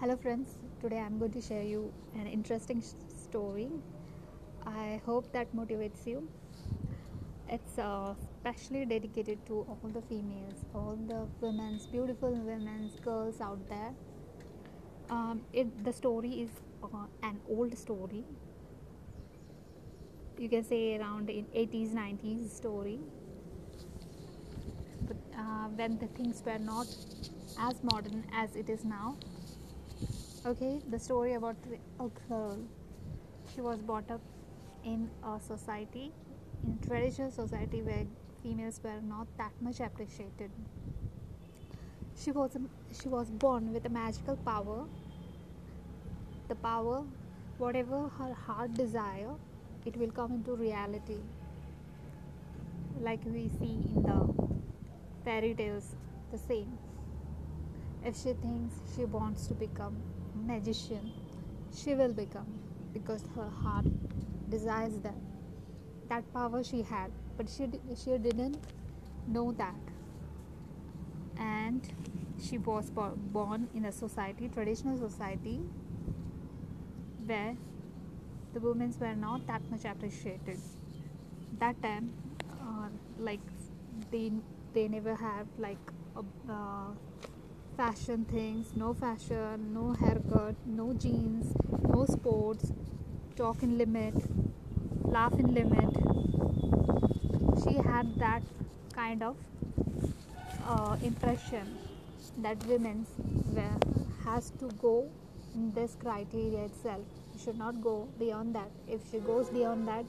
Hello, friends. Today I'm going to share you an interesting story. I hope that motivates you. It's uh, specially dedicated to all the females, all the women's, beautiful women's, girls out there. Um, it the story is uh, an old story. You can say around in 80s, 90s story. But uh, when the things were not as modern as it is now. Okay, the story about a girl. She was brought up in a society, in a traditional society where females were not that much appreciated. She was she was born with a magical power. The power, whatever her heart desire, it will come into reality. Like we see in the fairy tales, the same. If she thinks she wants to become magician, she will become because her heart desires that. That power she had, but she she didn't know that. And she was born in a society, traditional society, where the women were not that much appreciated. That time, uh, like they they never have like a, uh, fashion things, no fashion, no haircut, no jeans, no sports, talk in limit, laugh in limit. She had that kind of uh, impression that women has to go in this criteria itself. She should not go beyond that. If she goes beyond that,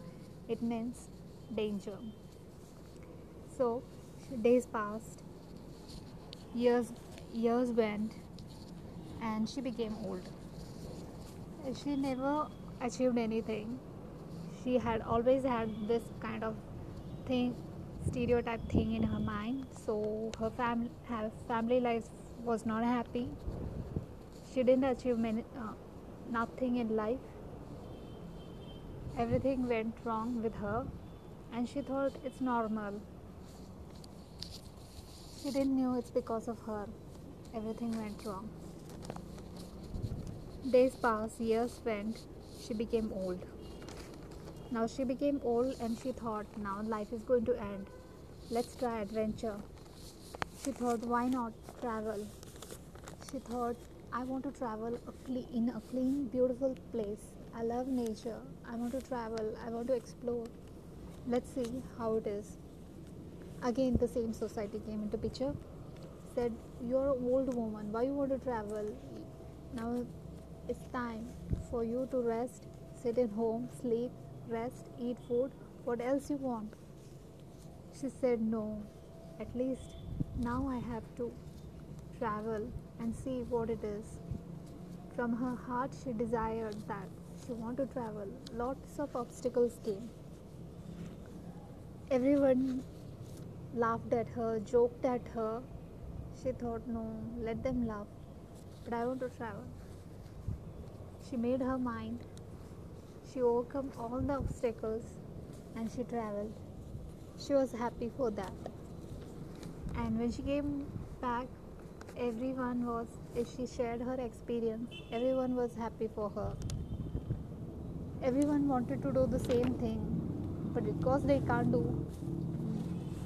it means danger. So days passed, years years went, and she became old. She never achieved anything. She had always had this kind of thing, stereotype thing in her mind. So her family, her family life was not happy. She didn't achieve many, uh, nothing in life. Everything went wrong with her, and she thought it's normal she didn't know it's because of her. Everything went wrong. Days passed, years went, she became old. Now she became old and she thought, now life is going to end. Let's try adventure. She thought, why not travel? She thought, I want to travel in a clean, beautiful place. I love nature. I want to travel. I want to explore. Let's see how it is. Again, the same society came into picture. Said, "You're an old woman. Why you want to travel? Now it's time for you to rest. Sit in home, sleep, rest, eat food. What else you want?" She said, "No. At least now I have to travel and see what it is." From her heart, she desired that she wanted to travel. Lots of obstacles came. Everyone laughed at her, joked at her. She thought, no, let them laugh, but I want to travel. She made her mind. She overcome all the obstacles and she traveled. She was happy for that. And when she came back, everyone was, if she shared her experience, everyone was happy for her. Everyone wanted to do the same thing, but because they can't do,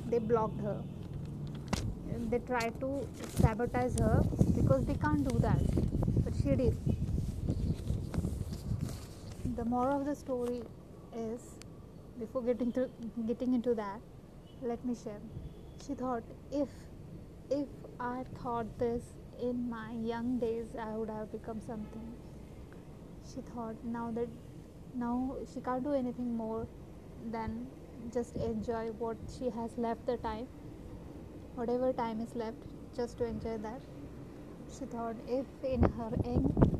they blocked her they try to sabotage her because they can't do that. But she did. The moral of the story is before getting to getting into that let me share. She thought if if i thought this in my young days i would have become something. She thought now that now she can't do anything more than just enjoy what she has left the time whatever time is left just to enjoy that. She thought if in her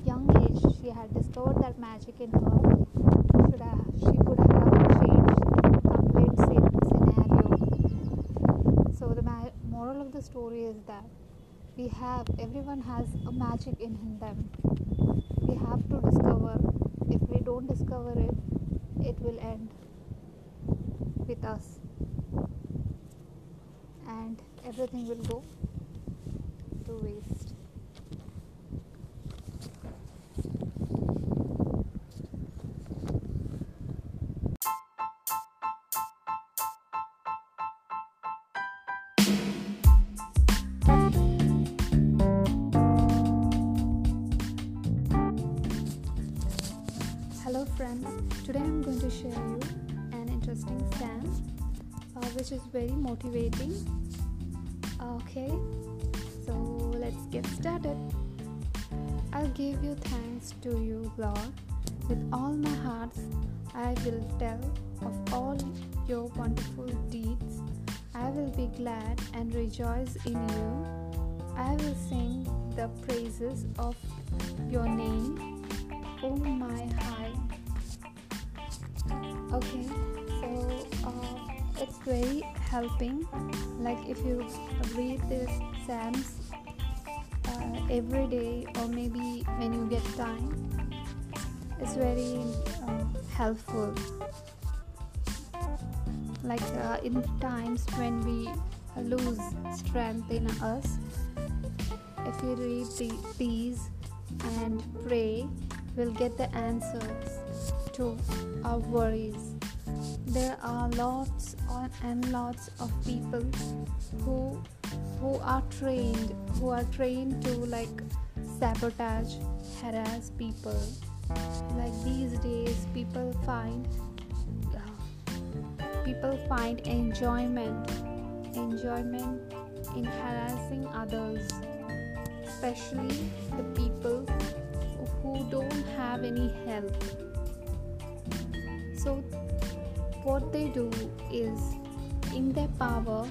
young age she had discovered that magic in her should have, she would have changed complete scenario. So the moral of the story is that we have everyone has a magic in them. We have to discover. If we don't discover it it will end with us and everything will go to waste. Hello friends, today I'm going to share you an interesting stamp uh, which is very motivating. Okay, so let's get started. I'll give you thanks to you, Lord. With all my heart, I will tell of all your wonderful deeds. I will be glad and rejoice in you. I will sing the praises of your name, O my high. Okay, so uh, it's very helping. Like if you read this Psalms uh, every day, or maybe when you get time, it's very uh, helpful like uh, in times when we lose strength in us if we read the, these and pray we'll get the answers to our worries there are lots and lots of people who who are trained who are trained to like sabotage harass people. Like these days people find people find enjoyment enjoyment in harassing others especially the people who don't have any help what they do is in their power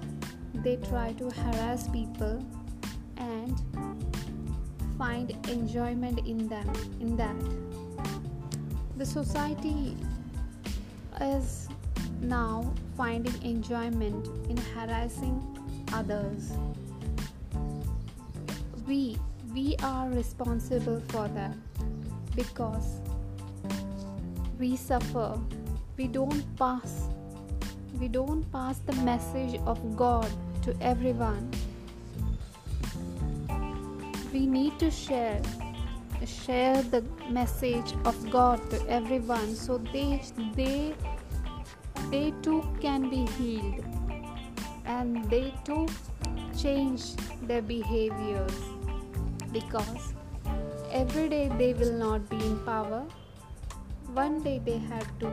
they try to harass people and find enjoyment in them in that the society is now finding enjoyment in harassing others. We we are responsible for that because we suffer. We don't pass we don't pass the message of God to everyone. We need to share share the message of God to everyone so they they they too can be healed and they too change their behaviors because every day they will not be in power one day they have to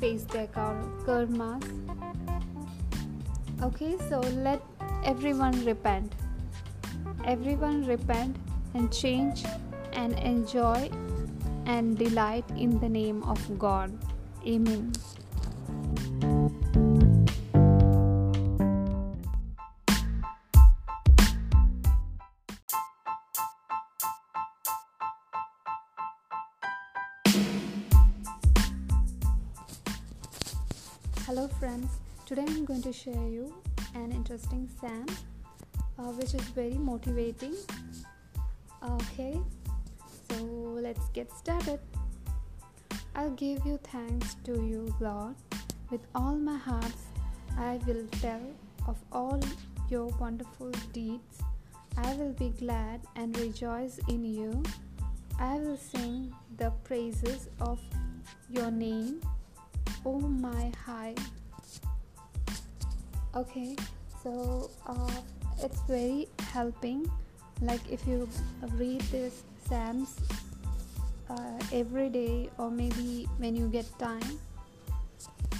face their karmas. Okay so let everyone repent. Everyone repent and change and enjoy and delight in the name of god. Amen to share you an interesting Psalm uh, which is very motivating. Okay, so let's get started. I'll give you thanks to you, Lord. With all my heart, I will tell of all your wonderful deeds. I will be glad and rejoice in you. I will sing the praises of your name oh my high okay so uh, it's very helping. Like if you read this psalms uh, every day or maybe when you get time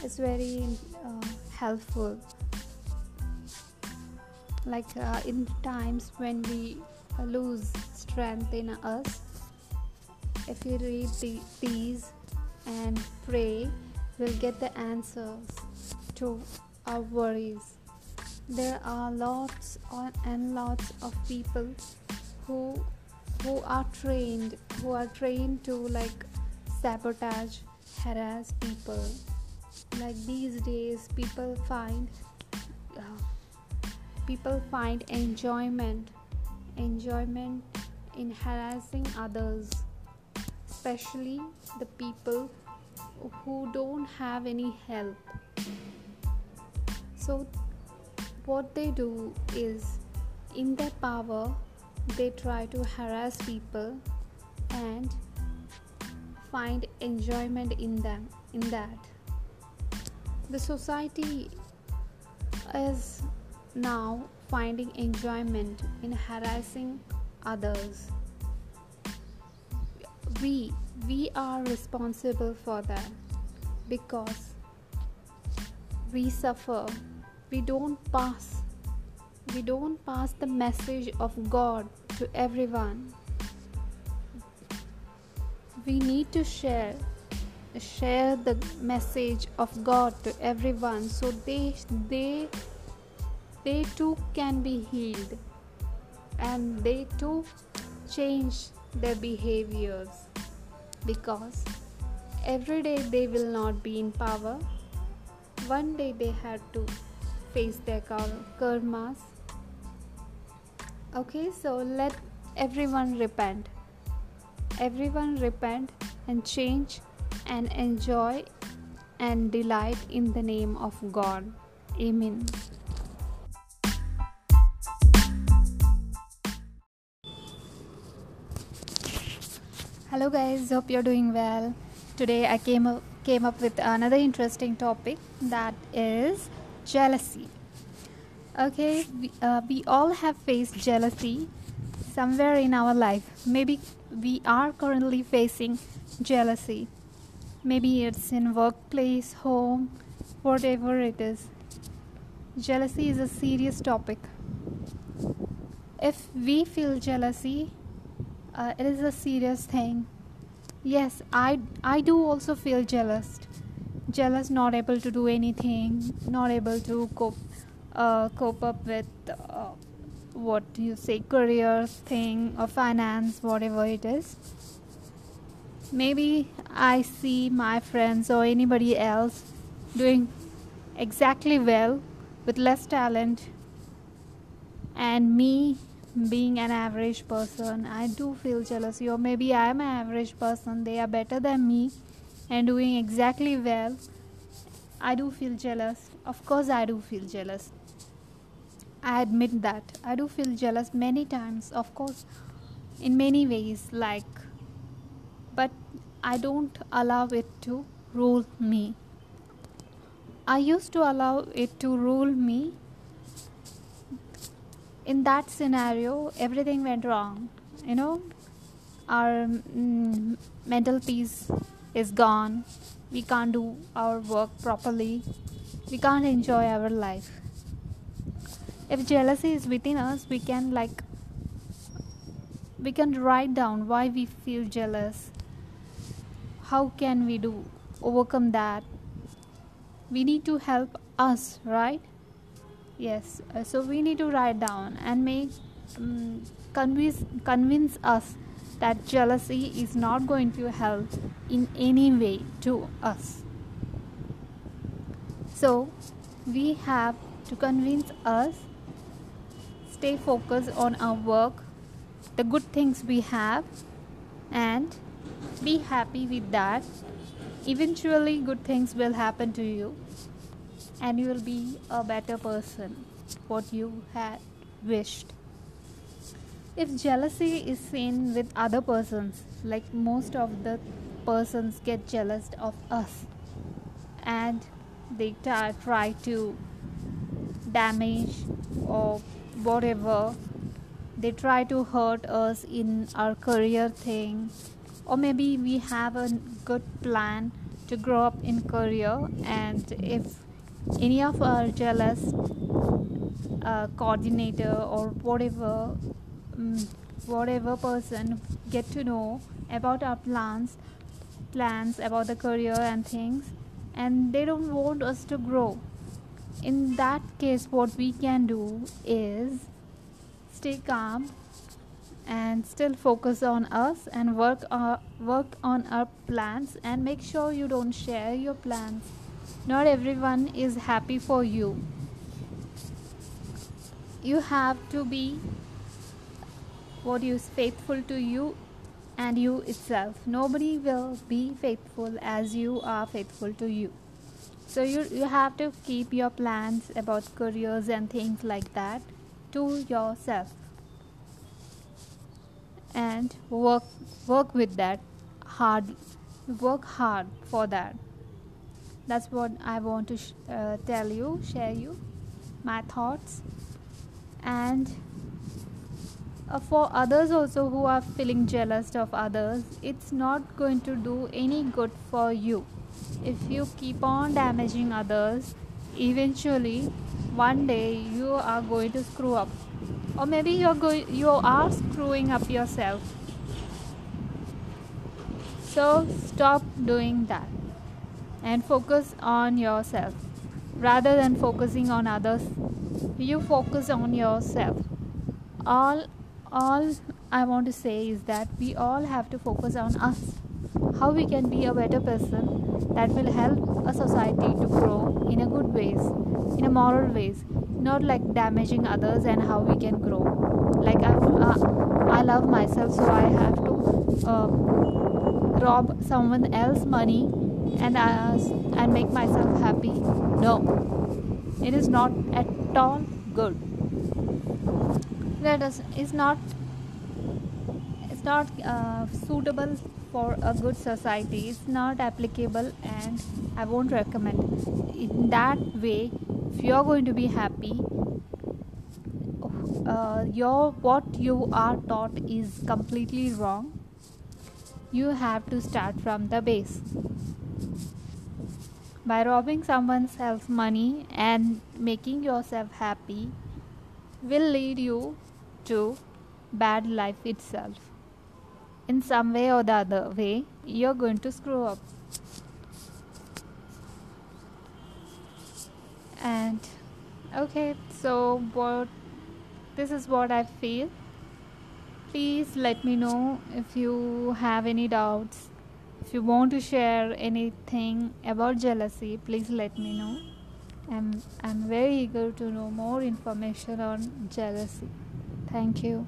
it's very uh, helpful. Like uh, in times when we lose strength in us if you read the, these and pray we'll get the answers to our worries. There are lots and lots of people who who are trained who are trained to like sabotage harass people like these days people find uh, people find enjoyment enjoyment in harassing others especially the people who don't have any help. So, what they do is, in their power, they try to harass people and find enjoyment in them in that. The society is now finding enjoyment in harassing others. We we are responsible for that because we suffer we don't pass. We don't pass the message of god to everyone. We need to share share the message of god to everyone so they they they too can be healed and they too change their behaviors because every day they will not be in power. One day they had to face their karmas. Okay so let everyone repent. Everyone repent and change and enjoy and delight in the name of god. Amen. Hello guys hope you're doing well. Today i came up came up with another interesting topic that is jealousy. Okay we, uh, we all have faced jealousy somewhere in our life. Maybe we are currently facing jealousy. Maybe it's in workplace home whatever it is. Jealousy is a serious topic. If we feel jealousy uh, it is a serious thing. Yes i i do also feel jealous jealous not able to do anything not able to cope uh, cope up with uh, what you say career thing or finance whatever it is. Maybe i see my friends or anybody else doing exactly well with less talent and me being an average person i do feel jealousy or maybe i am an average person they are better than me and doing exactly well i do feel jealous. Of course i do feel jealous. I admit that. I do feel jealous many times of course in many ways like but i don't allow it to rule me. I used to allow it to rule me. In that scenario everything went wrong you know our mm, mental peace is gone. We can't do our work properly. We can't enjoy our life. If jealousy is within us we can like we can write down why we feel jealous. How can we do overcome that? We need to help us right? Yes uh, so we need to write down and make um, convince convince us that jealousy is not going to help in any way to us. So we have to convince us stay focused on our work the good things we have and be happy with that. Eventually good things will happen to you and you will be a better person what you had wished if jealousy is seen with other persons like most of the persons get jealous of us and they try to damage or whatever they try to hurt us in our career thing or maybe we have a good plan to grow up in career and if any of our jealous uh, coordinator or whatever um, whatever person get to know about our plans plans about the career and things and they don't want us to grow. In that case what we can do is stay calm and still focus on us and work uh, work on our plans and make sure you don't share your plans. Not everyone is happy for you. You have to be what is faithful to you and you itself. Nobody will be faithful as you are faithful to you. So you you have to keep your plans about careers and things like that to yourself. And work work with that hard work hard for that. That's what i want to sh- uh, tell you share you my thoughts. And uh, for others also who are feeling jealous of others it's not going to do any good for you. If you keep on damaging others eventually one day you are going to screw up. Or maybe you're going you are screwing up yourself. So stop doing that and focus on yourself. Rather than focusing on others you focus on yourself. All all i want to say is that we all have to focus on us. How we can be a better person that will help a society to grow in a good ways in a moral ways not like damaging others and how we can grow. Like i uh, i love myself so i have to uh, rob someone else money and uh, and make myself happy. No. It is not at all good that is is not it's not uh, suitable for a good society. It's not applicable and i won't recommend in that way if you're going to be happy uh, your what you are taught is completely wrong you have to start from the base. By robbing someone else's money and making yourself happy will lead you to bad life itself in some way or the other way, you're going to screw up. And okay, so what this is what I feel. Please let me know if you have any doubts. If you want to share anything about jealousy, please let me know. I'm, I'm very eager to know more information on jealousy. Thank you.